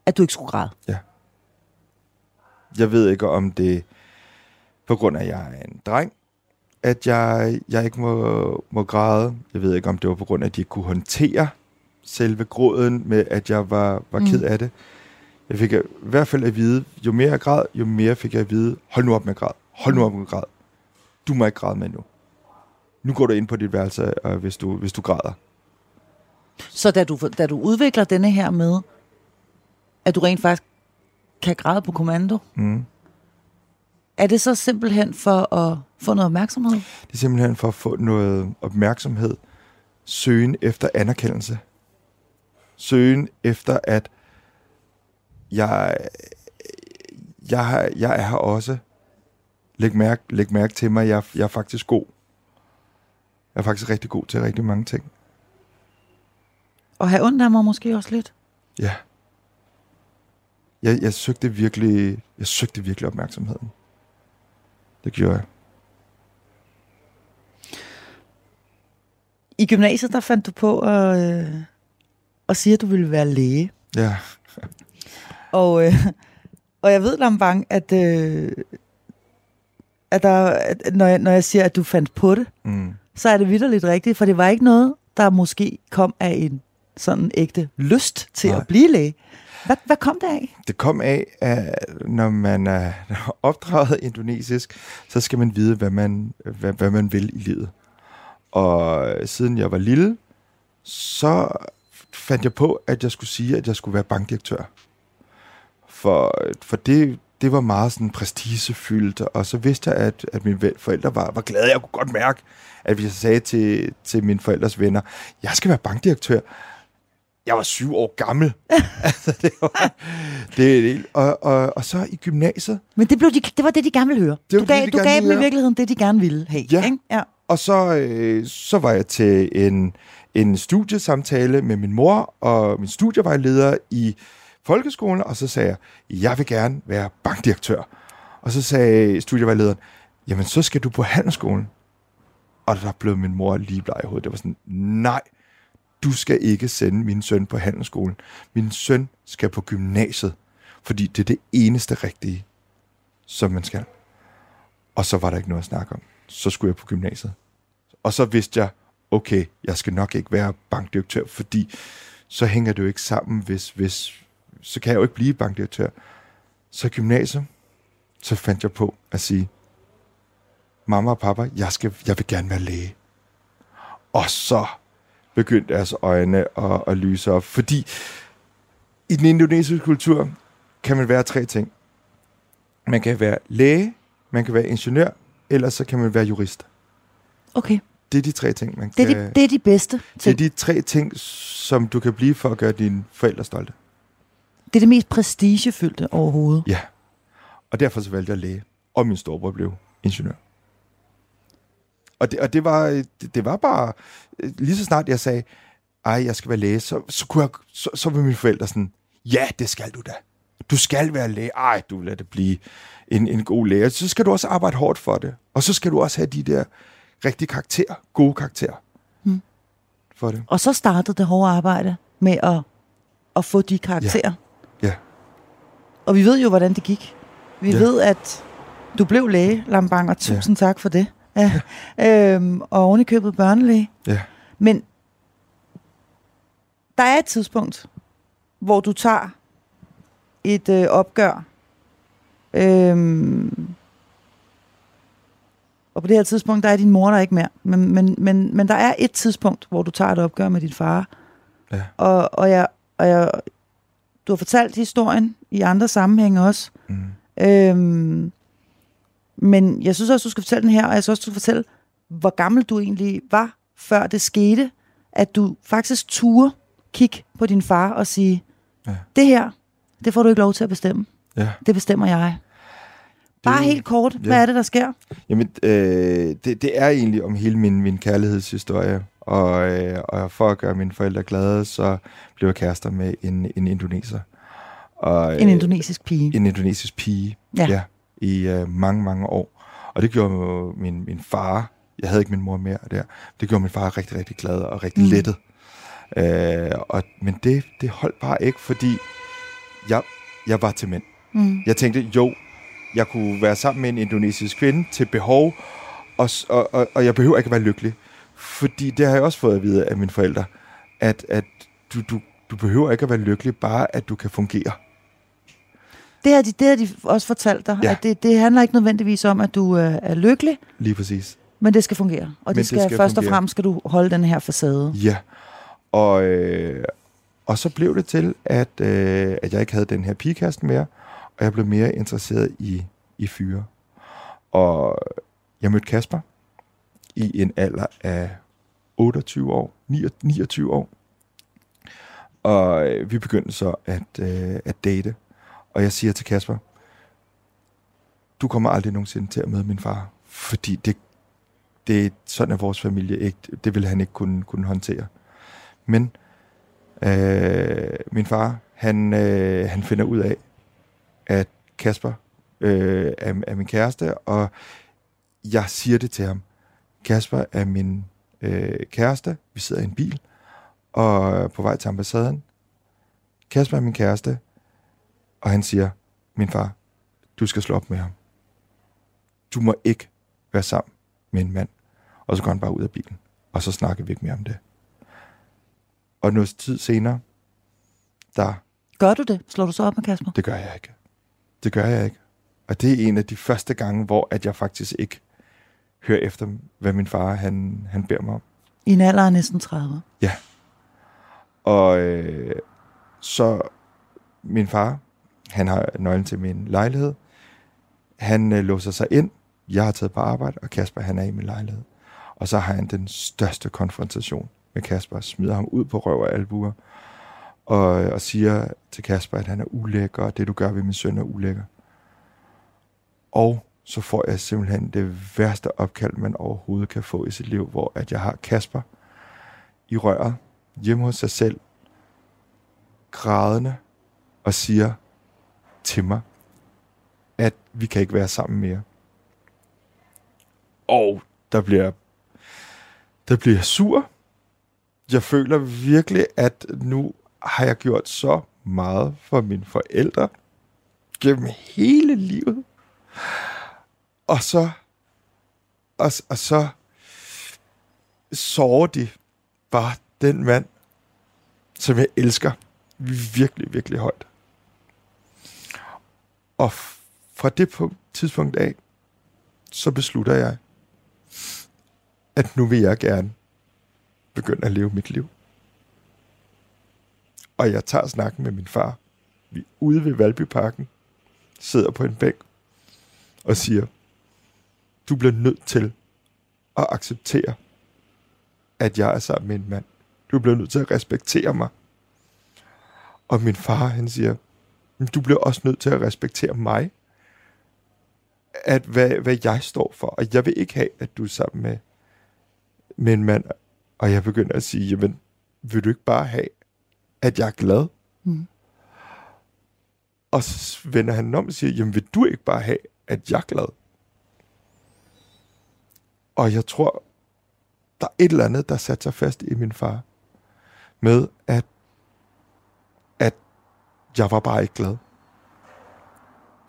at du ikke skulle græde. Jeg ved ikke, om det på grund af, at jeg er en dreng, at jeg, jeg ikke må, må græde. Jeg ved ikke, om det var på grund af, at de ikke kunne håndtere selve gråden med, at jeg var, var Mm. ked af det. Jeg fik i hvert fald at vide, jo mere jeg græd, jo mere fik jeg at vide, hold nu op med at græde. Hold nu op med at græde. Du må ikke græde med nu. Nu går du ind på dit værelse, og hvis du, hvis du græder. Så da du, da du udvikler denne her med, at du rent faktisk kan græde på kommando, Mm. er det så simpelthen for at få noget opmærksomhed? Det er simpelthen for at få noget opmærksomhed. Søgen efter anerkendelse. Søgen efter, at jeg, jeg, jeg er her også. Læg mærke, læg mærke til mig, jeg, jeg er faktisk god. Jeg er faktisk rigtig god til rigtig mange ting. Og have ondt af mig måske også lidt? Ja. Jeg, jeg søgte virkelig, jeg søgte virkelig opmærksomheden. Det gjorde jeg. I gymnasiet, der fandt du på at, øh, og siger, at du ville være læge. Ja. Og, øh, og jeg ved, Lambang, at, øh, at, der, at når, jeg, når jeg siger, at du fandt på det, Mm. så er det vidderligt rigtigt, for det var ikke noget, der måske kom af en sådan ægte lyst til Nej. at blive læge. Hvad, hvad kom det af? Det kom af, at når man er opdraget indonesisk, så skal man vide, hvad man, hvad, hvad man vil i livet. Og siden jeg var lille, så fandt jeg på, at jeg skulle sige, at jeg skulle være bankdirektør. For, for det, det var meget sådan prestigefyldt, og så vidste jeg, at, at mine forældre var, var glade. Jeg kunne godt mærke, at hvis jeg sagde til, til mine forældres venner, jeg skal være bankdirektør, jeg var syv år gammel. altså, det var, det, det, og, og, og så i gymnasiet, Men det, blev de, det var det, de gerne ville høre. Det du gav, det, de du gav dem i virkeligheden det, de gerne ville have. Ja. Ikke? ja. Og så, øh, så var jeg til en, en studiesamtale med min mor og min studievejleder i folkeskolen, og så sagde jeg, jeg vil gerne være bankdirektør. Og så sagde studievejlederen, jamen så skal du på handelsskolen. Og der blev min mor lige bleg i hovedet. Det var sådan, nej, du skal ikke sende min søn på handelsskolen. Min søn skal på gymnasiet, fordi det er det eneste rigtige, som man skal. Og så var der ikke noget at snakke om. Så skulle jeg på gymnasiet. Og så vidste jeg, okay, jeg skal nok ikke være bankdirektør, fordi så hænger det jo ikke sammen, hvis, hvis så kan jeg jo ikke blive bankdirektør. Så i gymnasiet, så fandt jeg på at sige, mamma og pappa, jeg, skal, jeg vil gerne være læge. Og så begyndte deres øjne at, at lyse op, fordi i den indonesiske kultur kan man være tre ting. Man kan være læge, man kan være ingeniør, eller så kan man være jurist. Okay. Det er de tre ting, man Det er, kan... de, det er de bedste det er ting. de tre ting, som du kan blive for at gøre dine forældre stolte. Det er det mest prestigefyldte overhovedet. Ja. Og derfor så valgte jeg læge. Og min storebror blev ingeniør. Og det, og det, var, det, det var bare... Lige så snart jeg sagde, ej, jeg skal være læge, så, så, kunne jeg, så, så var mine forældre sådan, ja, det skal du da. Du skal være læge. Ej, du vil lade det blive en, en god læge. Så skal du også arbejde hårdt for det. Og så skal du også have de der rigtige karakterer, gode karakterer. Hmm. For det. Og så startede det hårde arbejde med at, at få de karakterer. Ja. Og vi ved jo, hvordan det gik. Vi Ja. ja. ved, at du blev læge, Lambang, og tusind ja. tak for det. Ja. øhm, og oven i købet børnelæge. Ja. Men der er et tidspunkt, hvor du tager et øh, opgør. Øhm, og på det her tidspunkt, der er din mor der ikke mere. Men, men, men, men der er et tidspunkt, hvor du tager et opgør med din far. Ja. Og, og, jeg, og jeg, du har fortalt historien i andre sammenhænge også. Mm. Øhm, men jeg synes også, du skal fortælle den her, og jeg synes også, du skal fortælle, hvor gammel du egentlig var, før det skete, at du faktisk turde kigge på din far og sige, Ja. det her, det får du ikke lov til at bestemme. Ja. Det bestemmer jeg. Bare Det- helt kort, hvad ja. er det, der sker? Jamen, øh, det, det er egentlig om hele min, min kærlighedshistorie. Og, øh, og for at gøre mine forældre glade, så blev jeg kærester med en, en indoneser. Og, En øh, indonesisk pige. En indonesisk pige, Ja. ja i øh, mange, mange år. Og det gjorde jo min, min far, jeg havde ikke min mor mere der, det gjorde min far rigtig, rigtig glad og rigtig Mm. lettet. Øh, og, men det, det holdt bare ikke, fordi jeg, jeg var til mænd. Mm. Jeg tænkte, jo, jeg kunne være sammen med en indonesisk kvinde til behov, og, og, og, og jeg behøver ikke at være lykkelig. Fordi det har jeg også fået at vide af mine forældre, at, at du, du, du behøver ikke at være lykkelig, bare at du kan fungere. Det har de, det har de også fortalt dig, Ja. at det, det handler ikke nødvendigvis om, at du øh, er lykkelig, Lige præcis. men det skal fungere. Og det det skal, skal først og fungere. fremmest skal du holde den her facade. Ja. Og, øh, og så blev det til, at, øh, at jeg ikke havde den her pigekast mere, og jeg blev mere interesseret i, i fyre. Og jeg mødte Kasper i en alder af 28 år, 29 år. Og øh, vi begyndte så at, øh, at date. Og jeg siger til Kasper, du kommer aldrig nogensinde til at møde min far, fordi det, det sådan er vores familie ikke. Det vil han ikke kunne, kunne håndtere. Men øh, min far, han, øh, han finder ud af, at Kasper øh, er, er min kæreste, og jeg siger det til ham. Kasper er min øh, kæreste, vi sidder i en bil, og på vej til ambassaden. Kasper er min kæreste, og han siger, min far, du skal slå op med ham. Du må ikke være sammen med en mand. Og så går han bare ud af bilen, og så snakker vi ikke mere om det. Og noget tid senere, der, Gør du det? Slår du så op med Kasper? det gør jeg ikke. Det gør jeg ikke. Og det er en af de første gange, hvor at jeg faktisk ikke hører efter, hvad min far han, han beder mig om. I en alder af næsten 30. Og øh, så min far, han har nøglen til min lejlighed. Han øh, låser sig ind. Jeg har taget på arbejde, og Kasper han er i min lejlighed. Og så har han den største konfrontation med Kasper. Smider ham ud på røv og albuer. Og, øh, og siger til Kasper, at han er ulækker, og det du gør ved min søn er ulækker. Og så får jeg simpelthen det værste opkald, man overhovedet kan få i sit liv, hvor at jeg har Kasper i røret, hjemme hos sig selv, grædende og siger til mig, at vi kan ikke være sammen mere. Og der bliver, der bliver jeg sur. Jeg føler virkelig, at nu har jeg gjort så meget for mine forældre gennem hele livet. Og så, og, og så sårer de bare den mand, som jeg elsker virkelig, virkelig højt. Og fra det tidspunkt af, så beslutter jeg, at nu vil jeg gerne begynde at leve mit liv. Og jeg tager snakken med min far. Vi er ude ved Valbyparken, sidder på en bænk og siger, du bliver nødt til at acceptere, at jeg er sammen med en mand. Du bliver nødt til at respektere mig. Og min far, han siger, "Men du bliver også nødt til at respektere mig. At hvad, hvad jeg står for. Og jeg vil ikke have, at du er sammen med, med en mand. Og jeg begynder at sige, jamen, vil du ikke bare have, at jeg er glad? Mm. Og så vender han om og siger, jamen, vil du ikke bare have, at jeg er glad? Og jeg tror, der er et eller andet, der satte sig fast i min far. Med at, at jeg var bare ikke glad.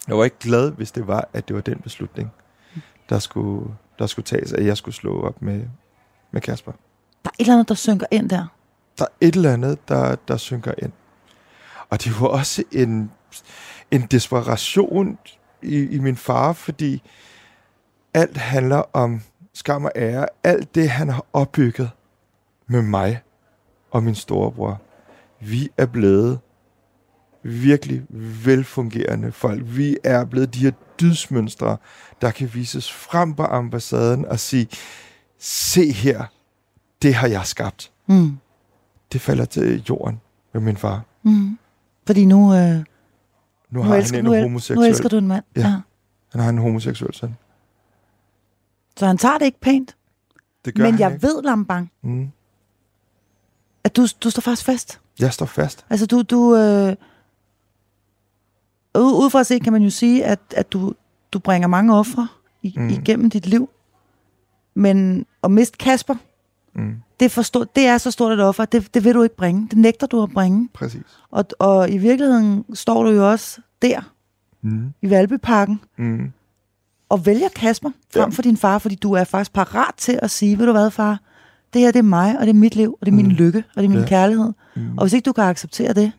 Jeg var ikke glad, hvis det var, at det var den beslutning, der skulle, der skulle tages, at jeg skulle slå op med, med Kasper. Der er et eller andet, der synker ind der. Der er et eller andet, der, der synker ind. Og det var også en, en desperation i, i min far, fordi alt handler om skam og ære. Alt det, han har opbygget med mig og min storebror. Vi er blevet virkelig velfungerende folk. Vi er blevet de her dydsmønstre, der kan vises frem på ambassaden og sige, se her, det har jeg skabt. Mm. Det falder til jorden med min far. Mm. Fordi nu, øh, Nu nu, har elsker, han nu, en el- homoseksuel. nu elsker du en mand. Ja. Ja. Han har en homoseksuel søn. Så han tager det ikke pænt. Det gør Men jeg ikke. ved, Lambang, Mm. at du, du står faktisk fast. Jeg står fast. Altså, du... du øh, ud, fra at se, kan man jo sige, at, at du, du bringer mange ofre i, Mm. igennem dit liv. Men at miste Kasper, Mm. det er, for stort, det er så stort et offer, det, det vil du ikke bringe. Det nægter du at bringe. Præcis. Og, og i virkeligheden står du jo også der, Mm. i Valbyparken, Mm. og vælger Kasper frem Ja. for din far, fordi du er faktisk parat til at sige, ved du hvad, far, det her det er mig, og det er mit liv, og det er min Mm. lykke, og det er min Ja. kærlighed. Mm. Og hvis ikke du kan acceptere det,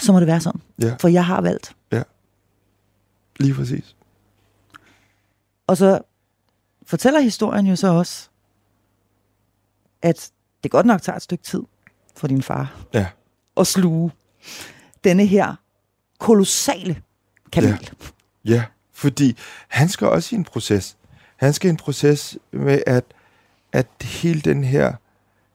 så må det være sådan. Ja. For jeg har valgt. Lige præcis. Og så fortæller historien jo så også, at det godt nok tager et stykke tid for din far Ja. at sluge denne her kolossale kamel. Ja, fordi han skal også i en proces. Han skal i en proces med, at, at hele den her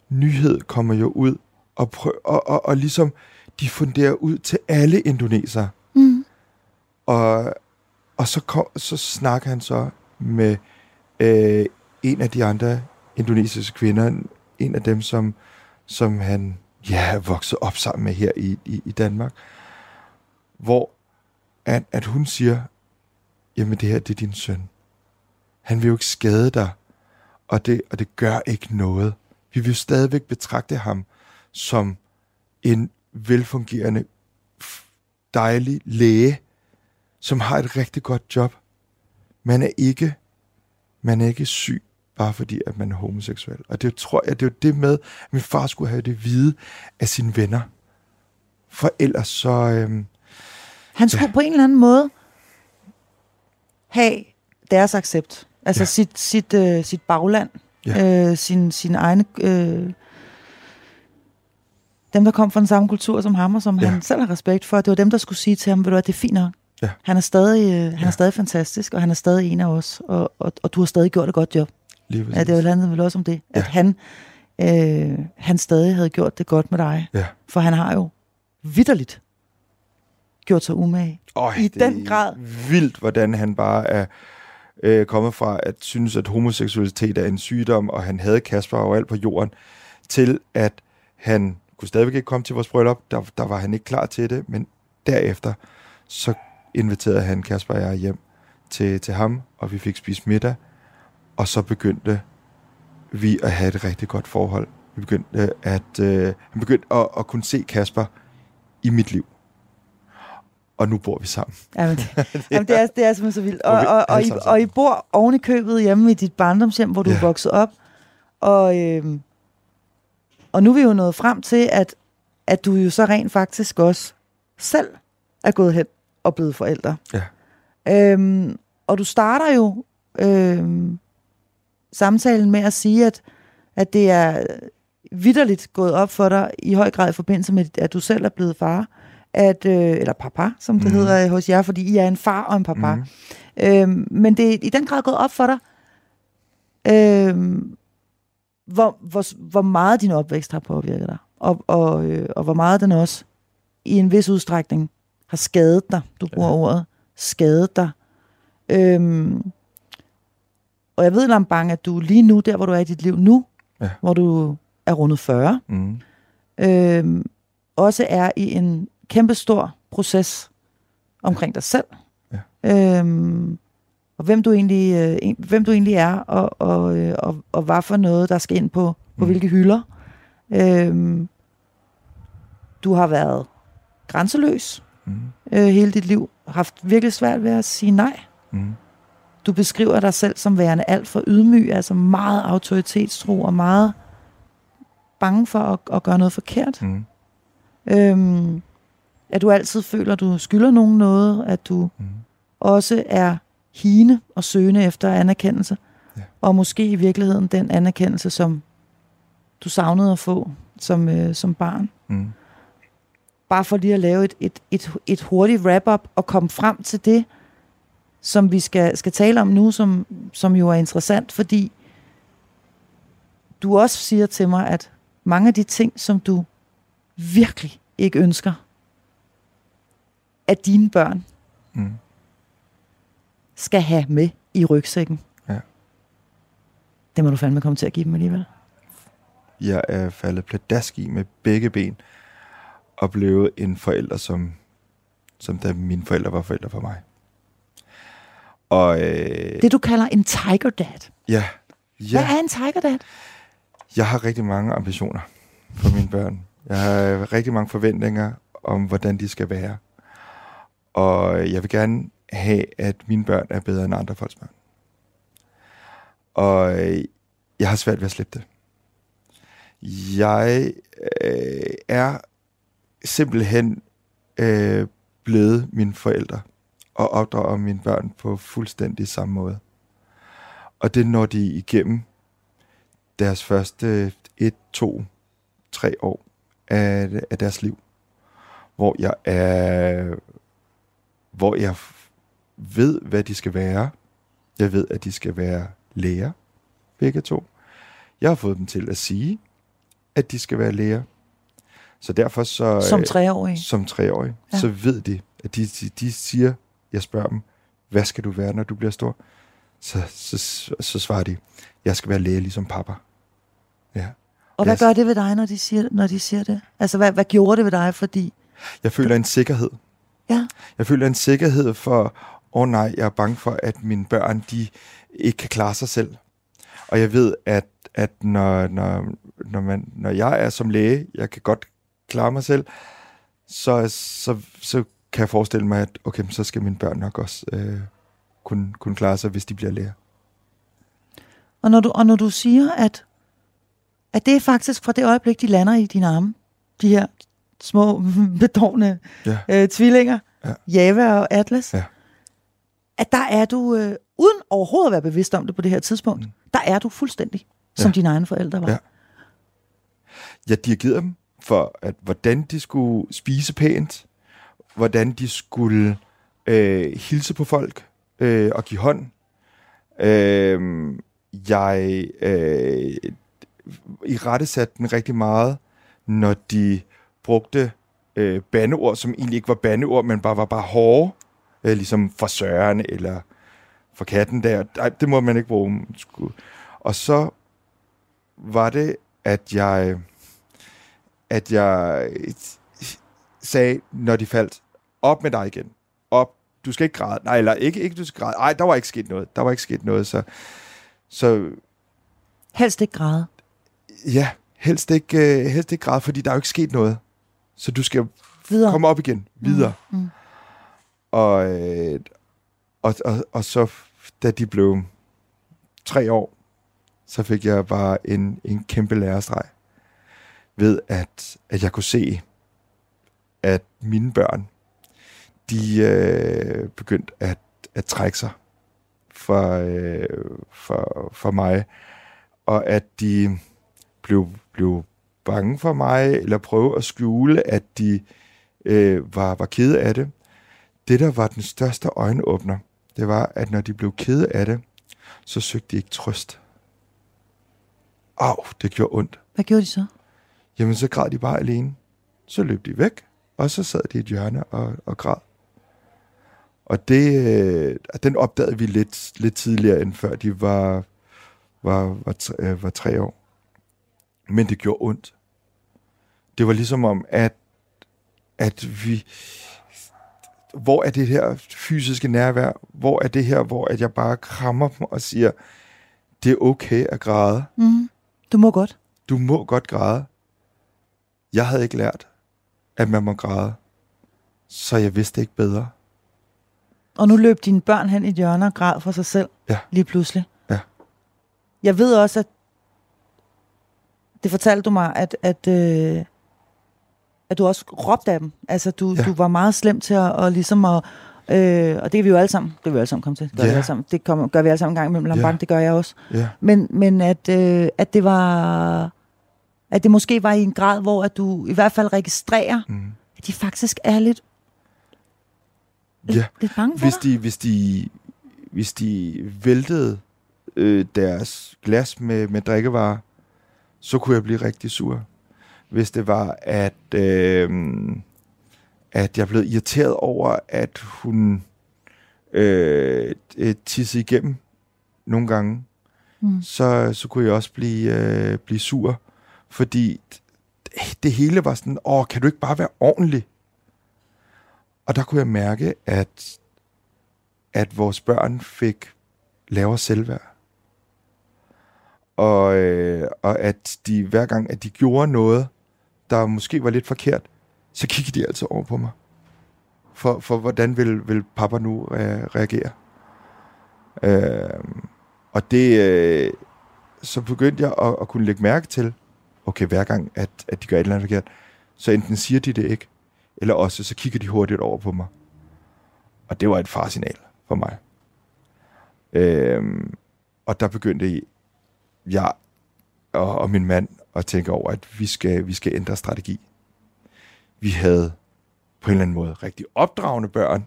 nyhed kommer jo ud og, prøv, og, og, og ligesom diffunderer ud til alle indonesere. Mm. Og, og så, kom, så snakker han så med øh, en af de andre indonesiske kvinder, en af dem, som, som han ja, vokset op sammen med her i, i, i Danmark, hvor at, at hun siger, jamen det her, det er din søn. Han vil jo ikke skade dig, og det, og det gør ikke noget. Vi vil stadigvæk betragte ham som en velfungerende, dejlig læge, som har et rigtig godt job. Man er ikke, man er ikke syg, bare fordi at man er homoseksuel. Og det tror jeg, det er det med, at min far skulle have det vide af sine venner. For ellers så... Øhm, Han skulle ja. på en eller anden måde have deres accept. Altså ja. sit, sit, øh, sit bagland. Ja. Øh, sin, sin egne... Øh, dem, der kom fra den samme kultur som ham, og som Ja. han selv har respekt for, det var dem, der skulle sige til ham, ved du hvad, det er fint nok. Ja. Han er stadig, øh, han Ja. er stadig fantastisk, og han er stadig en af os, og, og, og du har stadig gjort et godt job. lige Ja, det handlede vel også om det, Ja. at han, øh, han stadig havde gjort det godt med dig. Ja. For han har jo vidderligt gjort sig umage. Øj, I det den grad. vildt, hvordan han bare er øh, kommet fra at synes, at homoseksualitet er en sygdom, og han havde Kasper overalt på jorden, til at han kunne stadigvæk ikke komme til vores bryllup. Der, der var han ikke klar til det, men derefter så inviterede han Kasper og jeg hjem til, til ham, og vi fik spist middag, og så begyndte vi at have et rigtig godt forhold. Vi begyndte at, øh, han begyndte at, at kunne se Kasper i mit liv. Og nu bor vi sammen. Jamen, det, jamen, det, er, det er simpelthen så vildt. Og, Og og, og, I, og I bor oven i købet hjemme i dit barndomshjem, hvor du Ja. er vokset op. Og, øhm, og nu er vi jo nået frem til, at, at du jo så rent faktisk også selv er gået hen og blevet forældre. Ja. Øhm, og du starter jo øhm, samtalen med at sige, at, at det er vidderligt gået op for dig, i høj grad i forbindelse med, at du selv er blevet far, at, øh, eller papa, som det mm. hedder hos jer, fordi I er en far og en papa. Mm. Øhm, men det er i den grad gået op for dig, øhm, hvor, hvor, hvor meget din opvækst har påvirket dig, og, og, øh, og hvor meget den også i en vis udstrækning har skadet dig. Du bruger ja. ordet skadet dig. Øhm, og jeg ved, Lambang, at du lige nu, der hvor du er i dit liv nu, Ja. hvor du er rundet 40, Mm. øhm, også er i en kæmpestor proces omkring dig selv. Ja. Øhm, og hvem du egentlig, øh, hvem du egentlig er, og, og, øh, og, og hvad for noget, der skal ind på, på Mm. hvilke hylder. Øhm, du har været grænseløs Mm. øh, hele dit liv, haft virkelig svært ved at sige nej. Mm. Du beskriver dig selv som værende alt for ydmyg, altså meget autoritetstro og meget bange for at, at gøre noget forkert. Mm. Øhm, at du altid føler, at du skylder nogen noget, at du Mm. også er hine og søgende efter anerkendelse, Ja. og måske i virkeligheden den anerkendelse, som du savnede at få som, øh, som barn. Mm. Bare for lige at lave et, et, et, et hurtigt wrap-up og komme frem til det, som vi skal, skal tale om nu, som, som jo er interessant, fordi du også siger til mig, at mange af de ting, som du virkelig ikke ønsker, at dine børn Mm. Skal have med i rygsækken. Ja. Det må du fandme komme til at give dem alligevel. Jeg er faldet pladask i med begge ben og blevet en forælder, som, som da mine forældre var forældre for mig. Og øh, Det du kalder en tiger dad. ja, Hvad ja, er en tiger dad? jeg har rigtig mange ambitioner for mine børn. Jeg har rigtig mange forventninger om, hvordan de skal være. Og jeg vil gerne have, at mine børn er bedre end andre folks børn. Og øh, jeg har svært ved at slippe det. Jeg øh, er simpelthen øh, blevet mine forældre og opdrager mine børn på fuldstændig samme måde. Og det når de igennem deres første et, to, tre år af, af deres liv, hvor jeg er, hvor jeg ved, hvad de skal være. Jeg ved, at de skal være læger, begge to. Jeg har fået dem til at sige, at de skal være læger. Så derfor så... Som øh, treårig. som treårige, Ja. så ved de, at de, de, de siger, jeg spørger dem, hvad skal du være, når du bliver stor? Så, så, så, så svarer de, jeg skal være læge ligesom pappa. Ja. Og hvad gør det ved dig, når de siger, når de siger det? Altså, hvad, hvad gjorde det ved dig, fordi... Jeg føler en sikkerhed. Ja. Jeg føler en sikkerhed for, åh oh nej, jeg er bange for, at mine børn, de ikke kan klare sig selv. Og jeg ved, at, at når, når, når, man, når jeg er som læge, jeg kan godt klare mig selv, så, så, så kan jeg forestille mig, at okay, så skal mine børn nok også øh, kunne, kunne klare sig, hvis de bliver læger. Og når du, og når du siger, at, at det er faktisk fra det øjeblik, de lander i dine arme, de her små, bedårende Ja. øh, tvillinger, Ja. Java og Atlas, Ja. At der er du, øh, uden overhovedet at være bevidst om det på det her tidspunkt, mm. der er du fuldstændig, som Ja. dine egne forældre var. Ja. Jeg dirigerede dem for, at hvordan de skulle spise pænt, hvordan de skulle øh, hilse på folk øh, og give hånd. Øh, jeg øh, i rette satte den rigtig meget, når de brugte øh, bandeord, som egentlig ikke var bandeord, men bare var bare hårde, øh, ligesom for Søren eller for katten der. Ej, det må man ikke bruge. Og så var det, at jeg, at jeg sagde, når de faldt, op med dig igen. Op. Du skal ikke græde. Nej, eller ikke, ikke du skal græde. Nej, der var ikke sket noget. Der var ikke sket noget. Så, så Helst ikke græde. ja, helst ikke, øh, helst ikke græde, fordi der er jo ikke sket noget. Så du skal Videre. komme op igen, videre. Mm, mm. Og, øh, og, og, og så, da de blev tre år, så fik jeg bare en, en kæmpe lærestreg ved, at, at jeg kunne se, at mine børn, de øh, begyndte at, at trække sig for, øh, for, for mig, og at de blev, blev bange for mig, eller prøve at skjule, at de øh, var, var kede af det. Det, der var den største øjenåbner, det var, at når de blev kede af det, så søgte de ikke trøst. Au, det gjorde ondt. Hvad gjorde de så? Jamen, så græd de bare alene. Så løb de væk, og så sad de i et hjørne og, og græd. Og det, øh, den opdagede vi lidt, lidt tidligere, end før de var, var, var, tre, øh, var tre år. Men det gjorde ondt. Det var ligesom om, at, at vi... Hvor er det her fysiske nærvær? Hvor er det her, hvor at jeg bare krammer dem og siger, det er okay at græde. Mm. Du må godt. Du må godt græde. Jeg havde ikke lært, at man må græde. Så jeg vidste ikke bedre. Og nu løb dine børn hen i et hjørne og græd for sig selv. Ja. Lige pludselig. Ja. Jeg ved også, at det fortalte du mig, at, at, øh, at du også råbte af dem. Altså, du, ja. Du var meget slem til at, og ligesom at, øh, og det er vi jo alle sammen, det vil vi alle sammen komme til. Det gør, Ja. vi, alle sammen. Det kommer, gør vi alle sammen en gang imellem, Ja. ja. det gør jeg også. Ja. Men, men at, øh, at det var, at det måske var i en grad, hvor at du i hvert fald registrerer, Mm. at de faktisk er lidt, lidt, Ja. lidt bange for Hvis dig. de, hvis de, hvis de væltede øh, deres glas med, med drikkevarer, så kunne jeg blive rigtig sur. Hvis det var, at, øh, at jeg blev irriteret over, at hun øh, tissede igennem nogle gange, Mm. så, så kunne jeg også blive, øh, blive sur. Fordi det, det hele var sådan, åh, kan du ikke bare være ordentlig? Og der kunne jeg mærke, at, at vores børn fik lavere selvværd. Og, øh, og at de hver gang, at de gjorde noget, der måske var lidt forkert, så kiggede de altså over på mig. For, for hvordan vil, vil papa nu øh, reagere? Øh, og det, øh, så begyndte jeg at, at kunne lægge mærke til, okay, hver gang, at, at de gør et eller andet forkert, så enten siger de det ikke, eller også så kigger de hurtigt over på mig. Og det var et farsignal for mig. Øhm, og der begyndte jeg og, og min mand at tænke over, at vi skal, vi skal ændre strategi. Vi havde på en eller anden måde rigtig opdragende børn.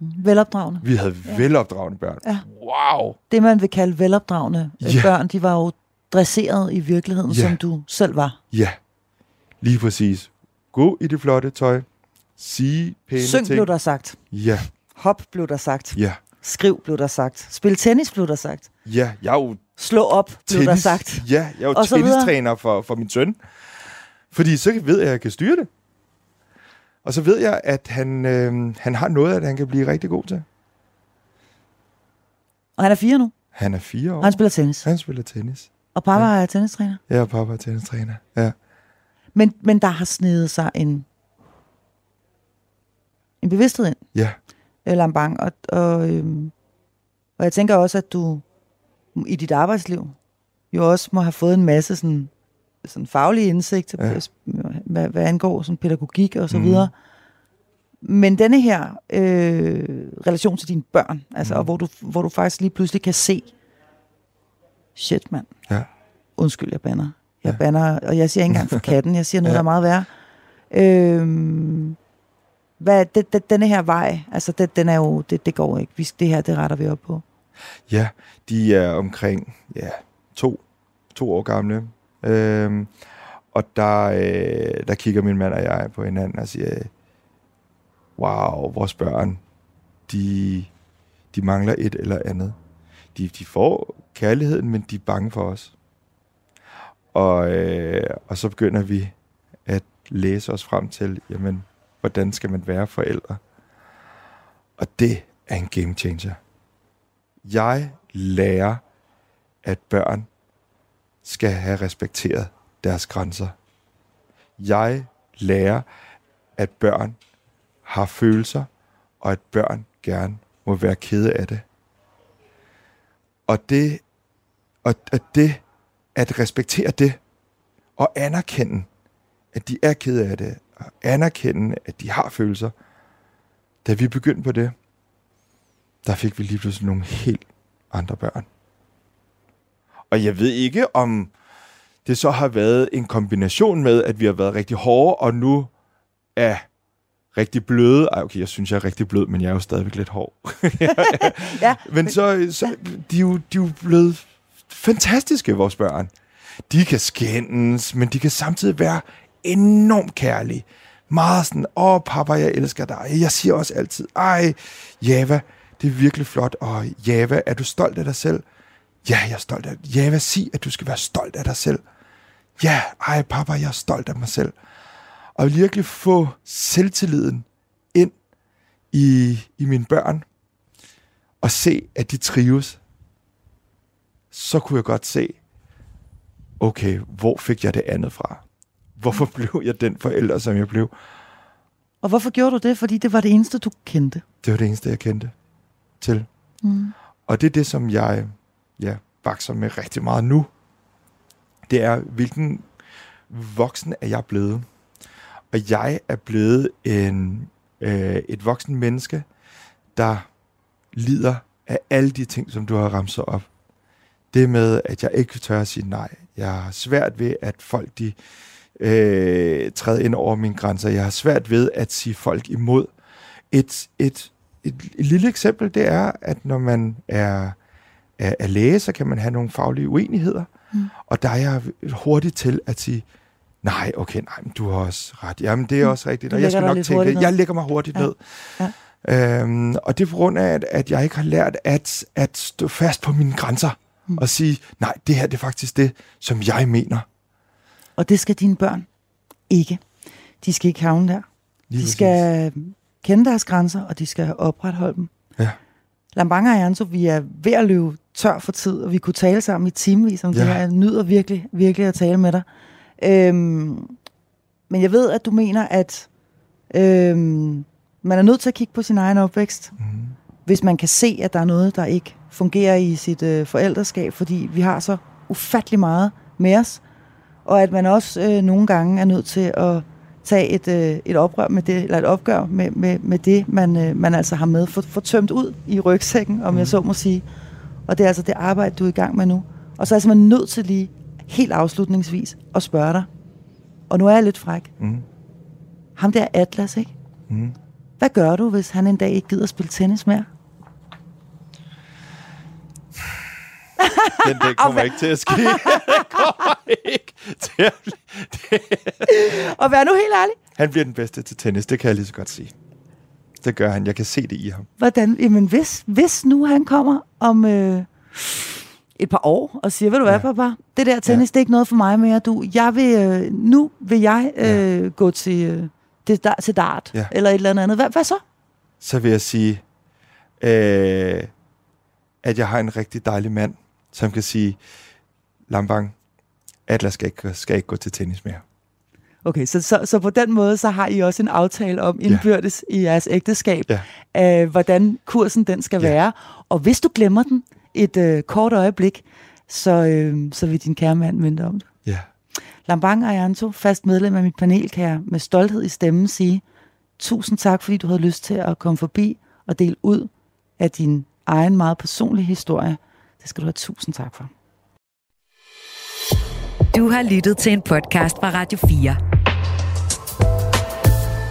Velopdragende. Vi havde ja. velopdragende børn. Ja. Wow! Det, man vil kalde velopdragende ja. Ja. børn, de var jo dresseret i virkeligheden, Ja. som du selv var. Ja, lige præcis. Gå i det flotte tøj. Sige pæne Syng ting. blev der sagt. Ja, Hop blev der sagt. ja, Skriv blev der sagt. Spil tennis blev der sagt. ja. Jeg er jo Slå op blev der sagt. Ja, jeg er jo Og tennistræner for, for min søn. Fordi så ved jeg, at jeg kan styre det. Og så ved jeg, at han, øh, han har noget, at han kan blive rigtig god til. Og han er fire nu, Han er fire år. og han spiller tennis. Han spiller tennis. Og pappa ja. er tennistræner. Er pappa er tennistræner. Ja. Men, men der har snedet sig en, en bevidsthed ind, Ja. øh, Lambang. Og, og, øhm, og jeg tænker også, at du i dit arbejdsliv jo også må have fået en masse sådan, sådan faglig indsigt, Ja. hvad, hvad angår sådan pædagogik og så Mhm. videre. Men denne her øh, relation til dine børn, altså, Mhm. og hvor, du, hvor du faktisk lige pludselig kan se, shit mand, Ja. undskyld, jeg banner. Jeg Ja. banner, og jeg siger ikke engang for katten, jeg siger noget, Ja. der er meget værre. Øhm, hvad, det, det, denne her vej, altså det, den er jo, det, det går ikke. Vi, det her, det retter vi op på. Ja, de er omkring ja, to, to år gamle. Øhm, og der, øh, der kigger min mand og jeg på hinanden og siger, wow, vores børn, de, de mangler et eller andet. De, de får kærligheden, men de er bange for os. Og, øh, og så begynder vi at læse os frem til, jamen, hvordan skal man være forældre? Og det er en game changer. Jeg lærer, at børn skal have respekteret deres grænser. Jeg lærer, at børn har følelser, og at børn gerne må være kede af det. Og det, og at det, at respektere det, og anerkende, at de er kede af det, og anerkende, at de har følelser, da vi begyndte på det, der fik vi lige pludselig nogle helt andre børn. Og jeg ved ikke, om det så har været en kombination med, at vi har været rigtig hårde, og nu er rigtig bløde. Ej, okay, jeg synes, jeg er rigtig blød, men jeg er jo stadigvæk lidt hård. Ja, Men så, så de, er jo, de er jo blevet fantastiske, vores børn. De kan skændes, men de kan samtidig være enormt kærlige. Meget sådan, åh papa, jeg elsker dig. Jeg siger også altid, ej, Java, det er virkelig flot. Og Java, er du stolt af dig selv? Ja, jeg er stolt af dig. Java, sig, at du skal være stolt af dig selv. Ja, ej papa, jeg er stolt af mig selv. Og virkelig få selvtilliden ind i, i mine børn, og se, at de trives, så kunne jeg godt se, okay, hvor fik jeg det andet fra? Hvorfor blev jeg den forælder, som jeg blev? og hvorfor gjorde du det? Fordi det var det eneste, du kendte. Det var det eneste, jeg kendte til. Mm. Og det er det, som jeg ja, bakser med rigtig meget nu. Det er, hvilken voksen er jeg blevet? Og jeg er blevet en, øh, et voksen menneske, der lider af alle de ting, som du har ramset op. Det med, at jeg ikke tør at sige nej. Jeg har svært ved, at folk de øh, træder ind over mine grænser. Jeg har svært ved at sige folk imod. Et, et, et, et lille eksempel, det er, at når man er, er, er læge, så kan man have nogle faglige uenigheder. Mm. Og der er jeg hurtigt til at sige, nej, okay, nej, men du har også ret. Jamen, det er også rigtigt. Og jeg skal nok tænke, jeg lægger mig hurtigt Ja. ned. Ja. Øhm, og det er på grund af, at, at jeg ikke har lært at, at stå fast på mine grænser. Mm. Og sige, nej, det her det er faktisk det, som jeg mener. Og det skal dine børn ikke. De skal ikke havne der. Lige De præcis. skal kende deres grænser, og de skal opretholde dem. Ja. Lambanga og Janso, vi er ved at løbe tør for tid, og vi kunne tale sammen i timevis om ja. det her. Jeg nyder virkelig, virkelig at tale med dig. Øhm, men jeg ved, at du mener, at øhm, man er nødt til at kigge på sin egen opvækst, Mm. hvis man kan se, at der er noget, der ikke fungerer i sit øh, forældreskab, fordi vi har så ufattelig meget med os, og at man også øh, nogle gange er nødt til at tage et, øh, et oprør med det, eller et opgør med, med, med det, man, øh, man altså har med, for, for tømt ud i rygsækken, om mm. jeg så må sige. Og det er altså det arbejde, du er i gang med nu. Og så er jeg simpelthen nødt til lige, helt afslutningsvis, at spørge dig. Og nu er jeg lidt fræk. Mm. Ham der Atlas, ikke? Mm. Hvad gør du, hvis han en dag ikke gider spille tennis mere? Den dag kommer ikke til at ske. Den kommer ikke til at Og vær nu helt ærlig. Han bliver den bedste til tennis, det kan jeg lige så godt sige. Det gør han. Jeg kan se det i ham. Hvordan, jamen hvis, hvis nu han kommer om øh, et par år og siger, ved du hvad, Ja. papa, det der tennis, ja. det er ikke noget for mig mere. Du, jeg vil, øh, nu vil jeg øh, gå til, øh, til, da- til dart, Ja. eller et eller andet. Hvad, hvad så? Så vil jeg sige, øh, at jeg har en rigtig dejlig mand, som kan sige, Lambang, Atlas skal ikke, skal ikke gå til tennis mere. Okay, så, så, så på den måde, så har I også en aftale om indbyrdes ja. i jeres ægteskab, ja. øh, hvordan kursen den skal ja. være. Og hvis du glemmer den et øh, kort øjeblik, så, øh, så vil din kære mand minde om det. Ja. Lambang Ayanto, fast medlem af mit panel, kan jeg med stolthed i stemmen sige, tusind tak, fordi du havde lyst til at komme forbi og dele ud af din egen meget personlige historie. Det skal du have tusind tak for. Du har lyttet til en podcast fra Radio 4.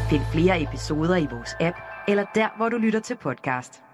Find flere episoder i vores app, eller der, hvor du lytter til podcast.